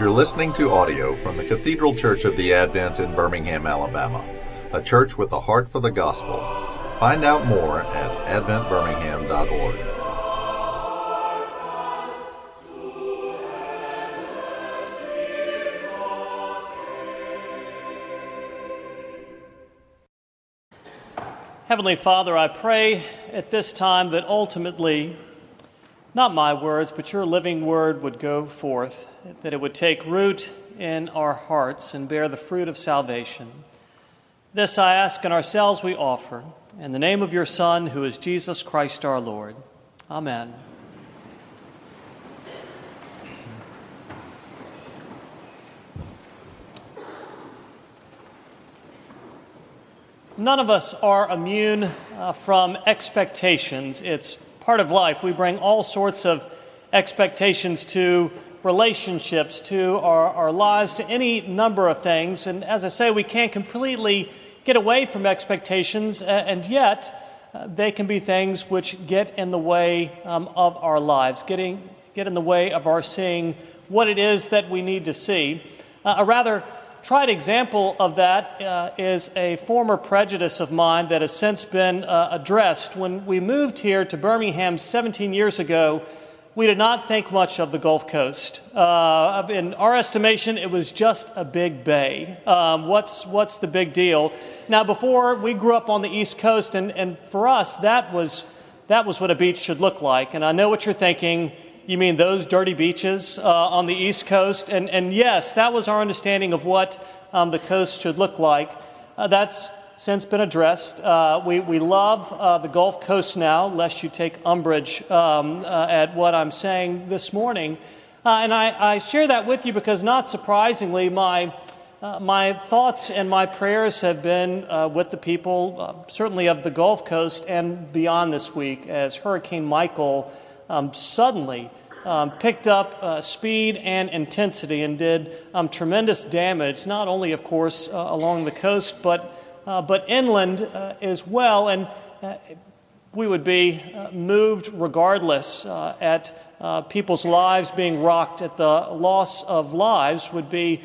You're listening to audio from the Cathedral Church of the Advent in Birmingham, Alabama, a church with a heart for the gospel. Find out more at adventbirmingham.org. Heavenly Father, I pray at this time that ultimately, not my words, but your living word would go forth, that it would take root in our hearts and bear the fruit of salvation. This I ask and ourselves we offer. In the name of your Son, who is Jesus Christ our Lord. Amen. None of us are immune uh, from expectations. It's part of life. We bring all sorts of expectations to relationships, to our, our lives, to any number of things. And as I say, we can't completely get away from expectations, and yet uh, they can be things which get in the way um, of our lives, getting, get in the way of our seeing what it is that we need to see. Uh, a rather tried example of that uh, is a former prejudice of mine that has since been uh, addressed. When we moved here to Birmingham 17 years ago, we did not think much of the Gulf Coast. Uh, in our estimation, it was just a big bay. Um, what's, what's the big deal? Now, before we grew up on the East Coast, and, and for us, that was, that was what a beach should look like. And I know what you're thinking. You mean those dirty beaches uh, on the East Coast? And, and yes, that was our understanding of what um, the coast should look like. Uh, that's since been addressed. Uh, we, we love uh, the Gulf Coast now, lest you take umbrage um, uh, at what I'm saying this morning. Uh, and I, I, share that with you because, not surprisingly, my, my thoughts and my prayers have been with the people, certainly of the Gulf Coast and beyond this week, as Hurricane Michael um, suddenly um, picked up uh, speed and intensity and did um, tremendous damage, not only, of course, uh, along the coast, but, uh, but inland uh, as well. And uh, we would be uh, moved regardless at people's lives being rocked, at the loss of lives, would be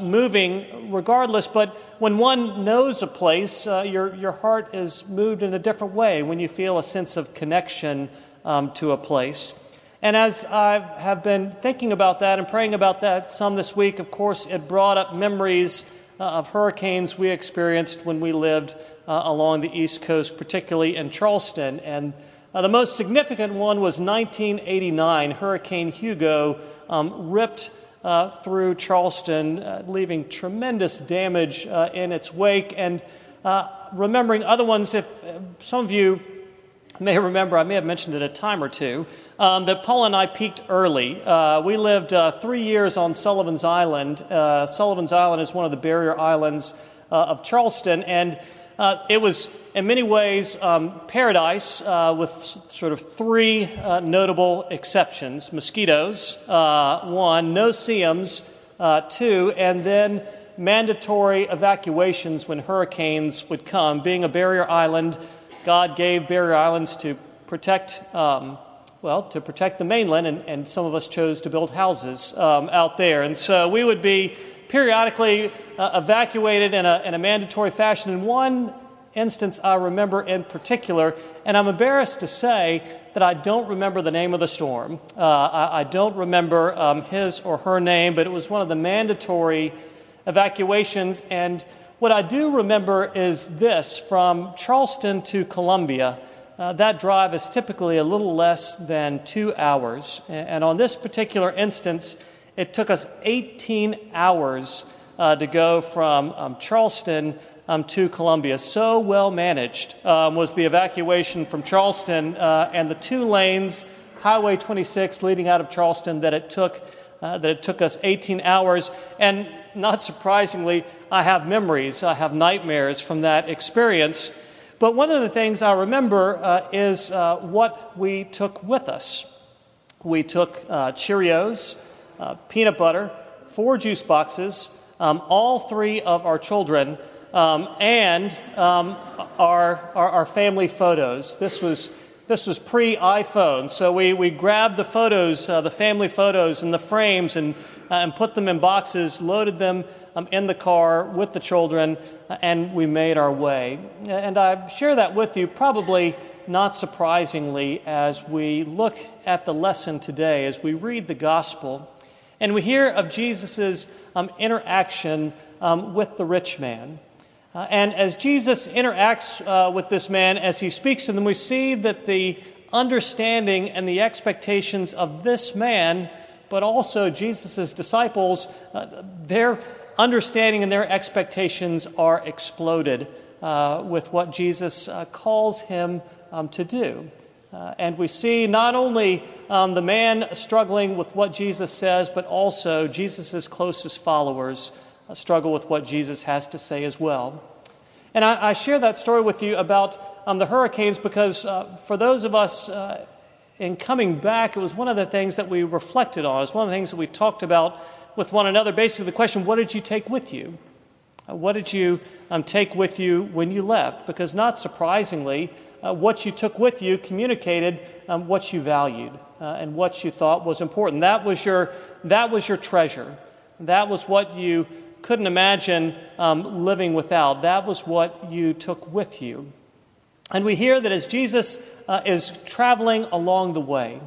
moving regardless. But when one knows a place, your, your heart is moved in a different way when you feel a sense of connection um, to a place. And as I have been thinking about that and praying about that some this week, of course, it brought up memories uh, of hurricanes we experienced when we lived uh, along the East Coast, particularly in Charleston. And uh, the most significant one was 1989. Hurricane Hugo um, ripped uh, through Charleston, uh, leaving tremendous damage uh, in its wake. And remembering other ones, if some of you may remember, I may have mentioned it a time or two, um, that Paula and I peaked early. Uh, we lived uh, three years on Sullivan's Island. Uh, Sullivan's Island is one of the barrier islands uh, of Charleston, and uh, it was in many ways um, paradise uh, with sort of three notable exceptions mosquitoes, one, no-see-ums, two, and then mandatory evacuations when hurricanes would come. Being a barrier island, God gave barrier islands to protect, um, well, to protect the mainland, and, and, some of us chose to build houses um, out there. And so we would be periodically uh, evacuated in a, in a mandatory fashion. In one instance, I remember in particular, and I'm embarrassed to say that I don't remember the name of the storm. Uh, I, I, don't remember um, his or her name, but it was one of the mandatory evacuations, and what I do remember is this from Charleston to Columbia. Uh, that drive is typically a little less than two hours. And on this particular instance, it took us 18 hours uh, to go from um, Charleston um, to Columbia. So well managed um, was the evacuation from Charleston uh, and the two lanes, Highway 26 leading out of Charleston, that it took. Uh, that it took us 18 hours. And not surprisingly, I have memories, I have nightmares from that experience. But one of the things I remember uh, is uh, what we took with us. We took uh, Cheerios, uh, peanut butter, four juice boxes, um, all three of our children, um, and um, our, our, our, family photos. This was this was pre iPhone. So we, we grabbed the photos, uh, the family photos, and the frames and, uh, and put them in boxes, loaded them um, in the car with the children, uh, and we made our way. And I share that with you probably not surprisingly as we look at the lesson today, as we read the gospel, and we hear of Jesus' um, interaction um, with the rich man. Uh, and as Jesus interacts uh, with this man, as he speaks to them, we see that the understanding and the expectations of this man, but also Jesus' disciples, uh, their understanding and their expectations are exploded uh, with what Jesus uh, calls him um, to do. Uh, and we see not only um, the man struggling with what Jesus says, but also Jesus' closest followers struggle with what Jesus has to say as well. And I, I share that story with you about um, the hurricanes because uh, for those of us uh, in coming back, it was one of the things that we reflected on. It was one of the things that we talked about with one another. Basically, the question what did you take with you? Uh, what did you um, take with you when you left? Because, not surprisingly, uh, what you took with you communicated um, what you valued uh, and what you thought was important. That was your, that was your treasure. That was what you couldn't imagine um, living without. That was what you took with you. And we hear that as Jesus uh, is traveling along the way,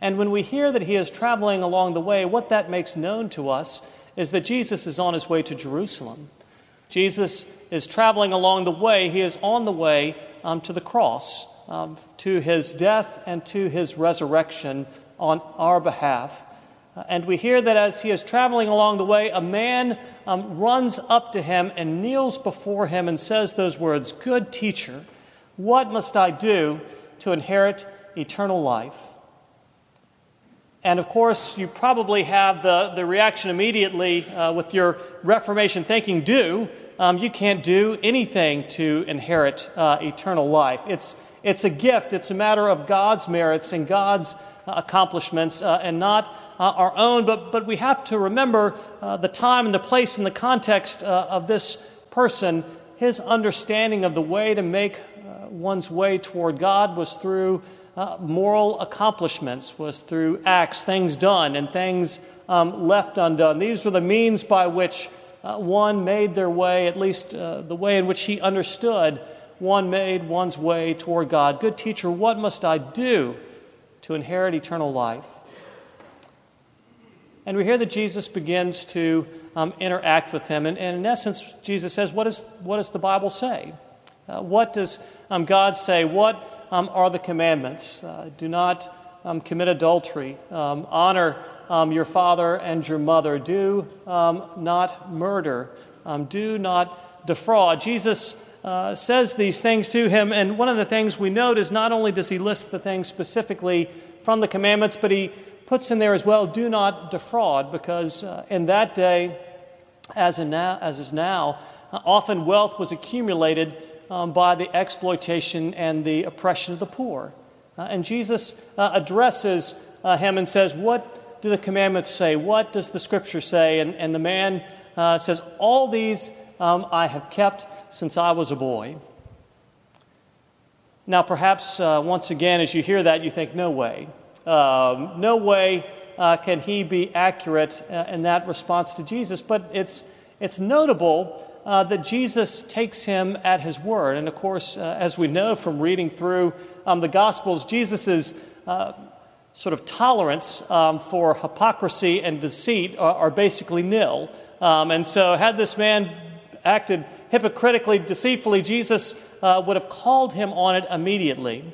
and when we hear that he is traveling along the way, what that makes known to us is that Jesus is on his way to Jerusalem. Jesus is traveling along the way. He is on the way um, to the cross, um, to his death and to his resurrection on our behalf. Uh, and we hear that as he is traveling along the way, a man um, runs up to him and kneels before him and says those words Good teacher, what must I do to inherit eternal life? And of course, you probably have the, the reaction immediately uh, with your Reformation thinking, do. Um, you can't do anything to inherit uh, eternal life. It's, it's a gift, it's a matter of God's merits and God's accomplishments uh, and not uh, our own. But, but we have to remember uh, the time and the place and the context of this person. His understanding of the way to make one's way toward God was through moral accomplishments, was through acts, things done, and things um, left undone. These were the means by which uh, one made their way, at least uh, the way in which he understood, one made one's way toward God. Good teacher, what must I do to inherit eternal life? And we hear that Jesus begins to um, interact with him. And, and, in essence, Jesus says, What, is, what does the Bible say? Uh, what does um, God say? What um, are the commandments. Uh, do not um, commit adultery. Um, honor your father and your mother. Do not murder. do not defraud. Jesus uh, says these things to him, and one of the things we note is not only does he list the things specifically from the commandments, but he puts in there as well do not defraud, because uh, in that day, as, in now, as is now, uh, often wealth was accumulated um, by the exploitation and the oppression of the poor. Uh, and Jesus uh, addresses uh, him and says, What do the commandments say? What does the scripture say? And, and the man says, All these um, I have kept since I was a boy. Now, perhaps uh, once again, as you hear that, you think, No way. Um, no way uh, can he be accurate in that response to Jesus. But it's, it's notable uh, that Jesus takes him at his word. And of course, uh, as we know from reading through um, the Gospels, Jesus' uh, sort of tolerance um, for hypocrisy and deceit are, are basically nil. Um, and so, had this man acted hypocritically, deceitfully, Jesus uh, would have called him on it immediately.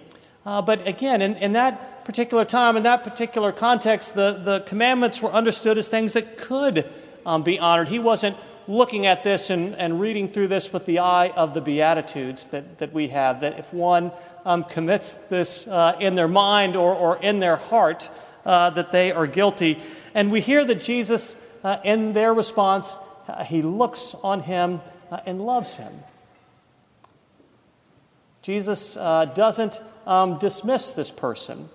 Uh, but again, in, in that particular time, in that particular context, the, the commandments were understood as things that could um, be honored. He wasn't looking at this and, and reading through this with the eye of the Beatitudes that, that we have, that if one um, commits this uh, in their mind or, or in their heart, uh, that they are guilty. And we hear that Jesus, uh, in their response, uh, he looks on him uh, and loves him. Jesus uh, doesn't um, dismiss this person.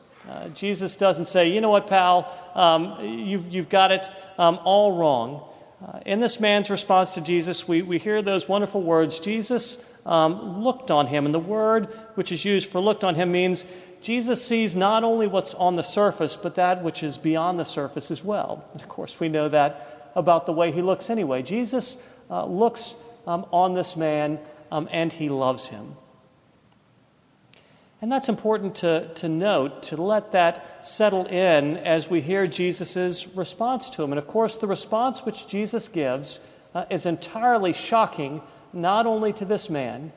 Jesus doesn't say, you know what, pal, um, you've, you've got it um, all wrong. Uh, in this man's response to Jesus, we, we hear those wonderful words Jesus um, looked on him. And the word which is used for looked on him means Jesus sees not only what's on the surface, but that which is beyond the surface as well. And of course, we know that about the way he looks anyway. Jesus uh, looks um, on this man um, and he loves him. And that's important to, to note, to let that settle in as we hear Jesus' response to him. And of course, the response which Jesus gives uh, is entirely shocking, not only to this man,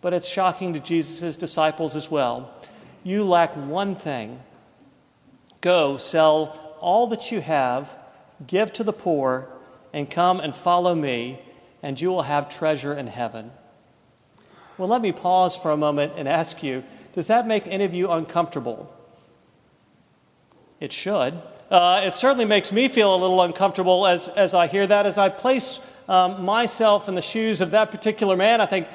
but it's shocking to Jesus' disciples as well. You lack one thing. Go, sell all that you have, give to the poor, and come and follow me, and you will have treasure in heaven. Well, let me pause for a moment and ask you does that make any of you uncomfortable? It should. Uh, it certainly makes me feel a little uncomfortable as, as I hear that. As I place um, myself in the shoes of that particular man, I think,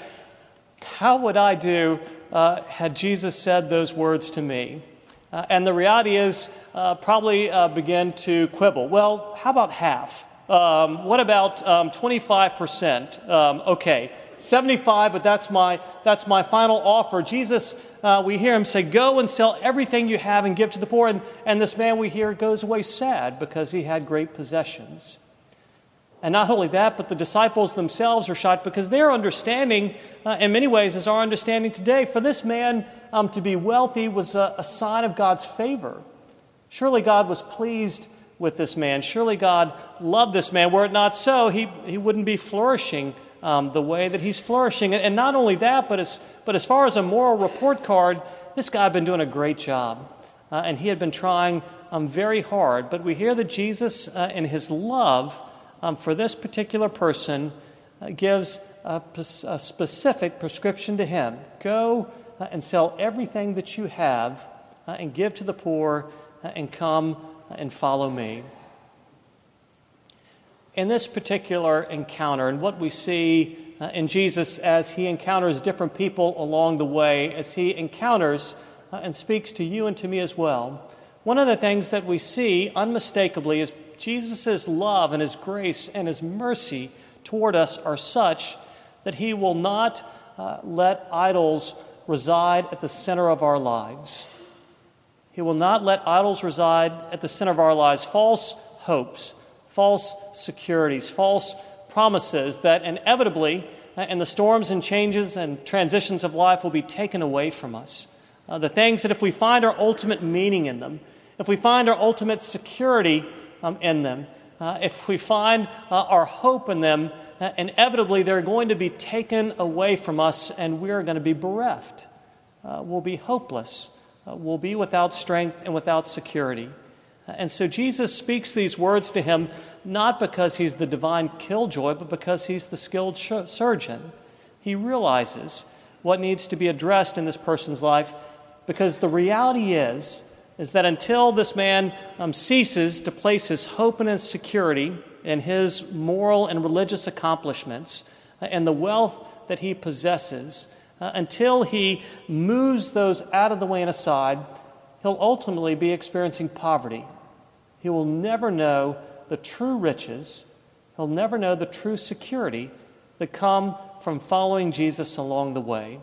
how would I do uh, had Jesus said those words to me? Uh, and the reality is, uh, probably uh, begin to quibble. Well, how about half? Um, what about um, 25%? Um, okay, 75, but that's my, that's my final offer. Jesus, uh, we hear him say, Go and sell everything you have and give to the poor. And, and this man we hear goes away sad because he had great possessions. And not only that, but the disciples themselves are shocked because their understanding, uh, in many ways, is our understanding today. For this man um, to be wealthy was a, a sign of God's favor. Surely God was pleased with this man. Surely God loved this man. Were it not so, he, he wouldn't be flourishing um, the way that he's flourishing. And, and not only that, but as, but as far as a moral report card, this guy had been doing a great job. Uh, and he had been trying um, very hard. But we hear that Jesus, uh, in his love um, for this particular person, uh, gives a, a, specific prescription to him. Go uh, and sell everything that you have uh, and give to the poor uh, and come and follow me. In this particular encounter and what we see uh, in Jesus as he encounters different people along the way, as he encounters uh, and speaks to you and to me as well, one of the things that we see unmistakably is Jesus' love and his grace and his mercy toward us are such that he will not uh, let idols reside at the center of our lives. He will not let idols reside at the center of our lives, false hopes false securities, false promises that inevitably, uh, in the storms and changes and transitions of life, will be taken away from us. Uh, the things that, if we find our ultimate meaning in them, if we find our ultimate security um, in them, uh, if we find uh, our hope in them, uh, inevitably they're going to be taken away from us and we're going to be bereft. Uh, we'll be hopeless. we'll be without strength and without security. And so Jesus speaks these words to him not because he's the divine killjoy, but because he's the skilled surgeon. He realizes what needs to be addressed in this person's life because the reality is is that until this man um, ceases to place his hope and his security in his moral and religious accomplishments uh, and the wealth that he possesses, uh, until he moves those out of the way and aside, he'll ultimately be experiencing poverty he will never know the true riches, he'll never know the true security that come from following Jesus along the way.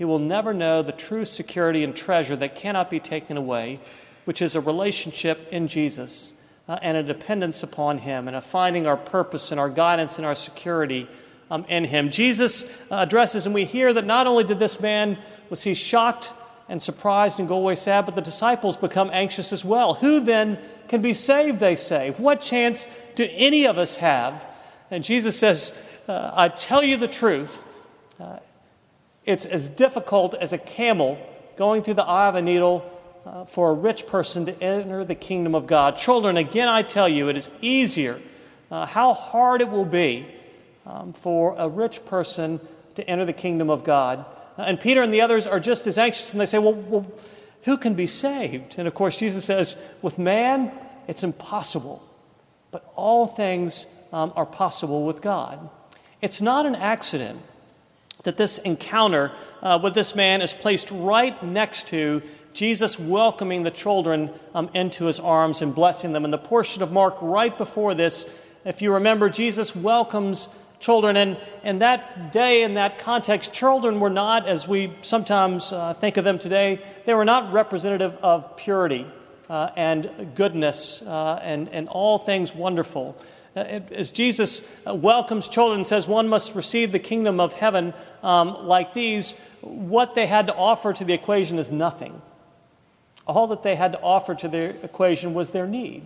He will never know the true security and treasure that cannot be taken away, which is a relationship in Jesus uh, and a dependence upon Him and a finding our purpose and our guidance and our security um, in Him. Jesus uh, addresses, and we hear that not only did this man was he shocked and surprised and go away sad, but the disciples become anxious as well. Who then can be saved, they say? What chance do any of us have? And Jesus says, uh, I tell you the truth, uh, it's as difficult as a camel going through the eye of a needle uh, for a rich person to enter the kingdom of God. Children, again, I tell you, it is easier. Uh, how hard it will be um, for a rich person to enter the kingdom of God. And Peter and the others are just as anxious, and they say, well, well, who can be saved? And of course, Jesus says, with man, it's impossible. But all things um, are possible with God. It's not an accident that this encounter uh, with this man is placed right next to Jesus welcoming the children um, into his arms and blessing them. In the portion of Mark right before this, if you remember, Jesus welcomes children. And in that day, in that context, children were not, as we sometimes uh, think of them today, they were not representative of purity uh, and goodness uh, and, and all things wonderful. Uh, as Jesus uh, welcomes children and says one must receive the kingdom of heaven um, like these, what they had to offer to the equation is nothing. All that they had to offer to the equation was their need.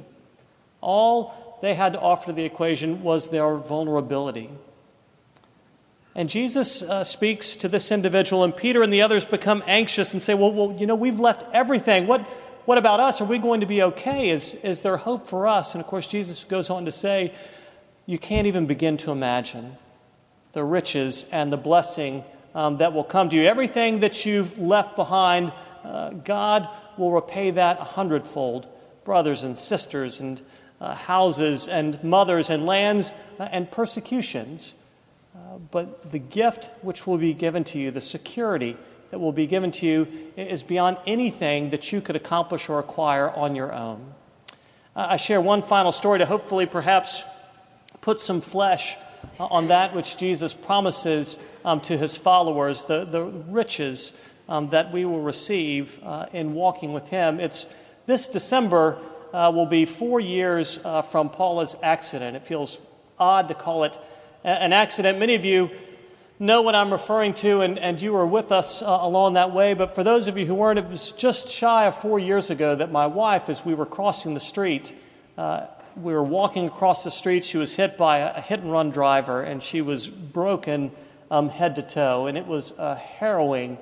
All they had to offer to the equation was their vulnerability. And Jesus uh, speaks to this individual, and Peter and the others become anxious and say, Well, well you know, we've left everything. What, what about us? Are we going to be okay? Is, is there hope for us? And of course, Jesus goes on to say, You can't even begin to imagine the riches and the blessing um, that will come to you. Everything that you've left behind, uh, God will repay that a hundredfold. Brothers and sisters, and uh, houses, and mothers, and lands, uh, and persecutions. Uh, but the gift which will be given to you, the security that will be given to you, is beyond anything that you could accomplish or acquire on your own. Uh, I share one final story to hopefully perhaps put some flesh uh, on that which Jesus promises um, to his followers, the, the riches um, that we will receive uh, in walking with him. It's this December uh, will be four years uh, from Paula's accident. It feels odd to call it an accident. Many of you know what I'm referring to, and, and you were with us uh, along that way. But for those of you who weren't, it was just shy of four years ago that my wife, as we were crossing the street, uh, we were walking across the street. She was hit by a, hit and run driver, and she was broken um, head to toe. And it was a harrowing,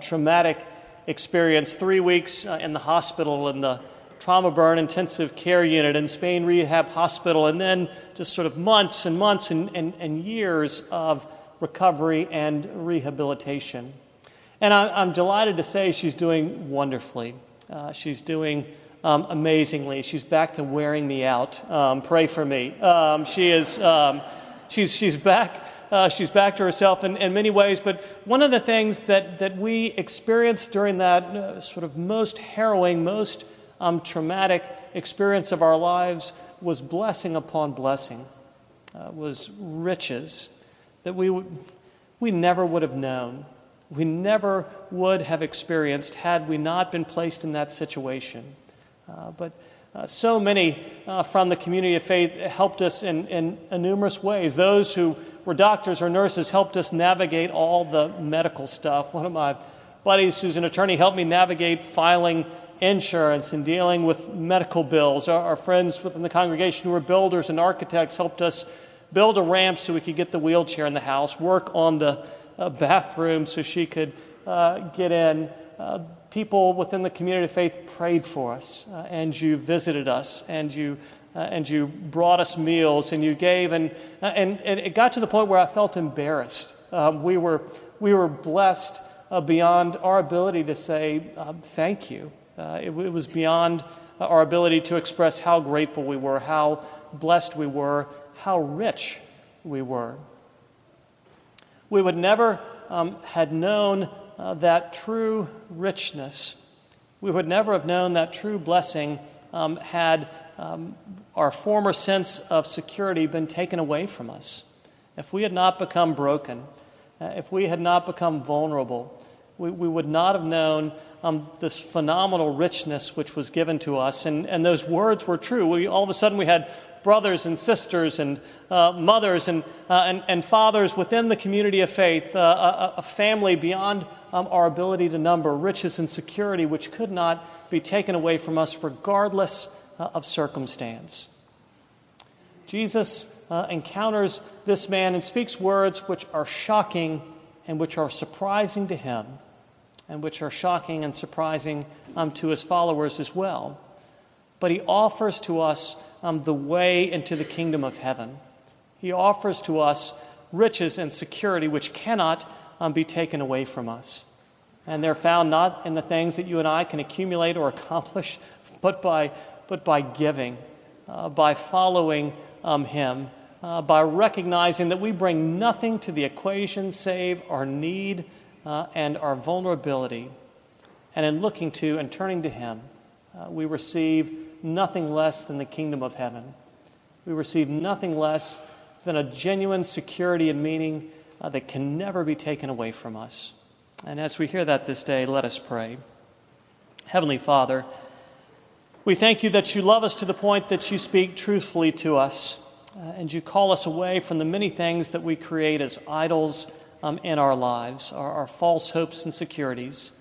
traumatic experience. Three weeks uh, in the hospital in the trauma burn intensive care unit in Spain Rehab Hospital, and then just sort of months and months and, and, and years of recovery and rehabilitation. And I, am delighted to say she's doing wonderfully. Uh, she's doing um, amazingly. She's back to wearing me out. Um, pray for me. Um, she is. Um, she's she's back. Uh, she's back to herself in, in many ways. But one of the things that, that we experienced during that uh, sort of most harrowing, most um, traumatic experience of our lives was blessing upon blessing, uh, was riches that we, would, we never would have known. We never would have experienced had we not been placed in that situation. Uh, but uh, so many uh, from the community of faith helped us in, in, numerous ways. Those who were doctors or nurses helped us navigate all the medical stuff. One of my buddies, who's an attorney, helped me navigate filing insurance and dealing with medical bills. Our, our, friends within the congregation who are builders and architects helped us build a ramp so we could get the wheelchair in the house, work on the uh, bathroom so she could uh, get in. Uh, people within the community of faith prayed for us, uh, and you visited us, and you uh, and you brought us meals, and you gave, and, uh, and, and it got to the point where I felt embarrassed. Um, we, were, we were blessed beyond our ability to say um, thank you. It, it, was beyond our ability to express how grateful we were, how blessed we were, how rich we were. We would never um, had known uh, that true richness. We would never have known that true blessing um, had um, our former sense of security been taken away from us. If we had not become broken, uh, if we had not become vulnerable, we, we would not have known um, this phenomenal richness which was given to us. And, and those words were true. We, all of a sudden, we had brothers and sisters and uh, mothers and, uh, and, and, fathers within the community of faith, uh, a, a, family beyond um, our ability to number, riches and security which could not be taken away from us regardless uh, of circumstance. Jesus uh, encounters this man and speaks words which are shocking and which are surprising to him and which are shocking and surprising um, to his followers as well. But he offers to us um, the way into the kingdom of heaven. He offers to us riches and security which cannot um, be taken away from us. And they're found not in the things that you and I can accumulate or accomplish, but by, but by giving, uh, by following um, Him, uh, by recognizing that we bring nothing to the equation save our need uh, and our vulnerability. And in looking to and turning to Him, uh, we receive nothing less than the kingdom of heaven. We receive nothing less than a genuine security and meaning uh, that can never be taken away from us. And as we hear that this day, let us pray. Heavenly Father, we thank you that you love us to the point that you speak truthfully to us uh, and you call us away from the many things that we create as idols um, in our lives, our, our false hopes and securities.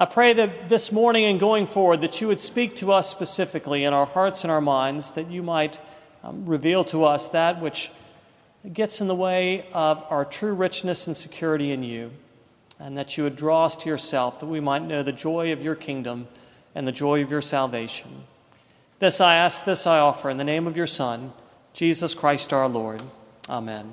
I pray that this morning and going forward that you would speak to us specifically in our hearts and our minds, that you might um, reveal to us that which gets in the way of our true richness and security in you, and that you would draw us to yourself, that we might know the joy of your kingdom and the joy of your salvation. This I ask, this I offer in the name of your Son, Jesus Christ our Lord. Amen.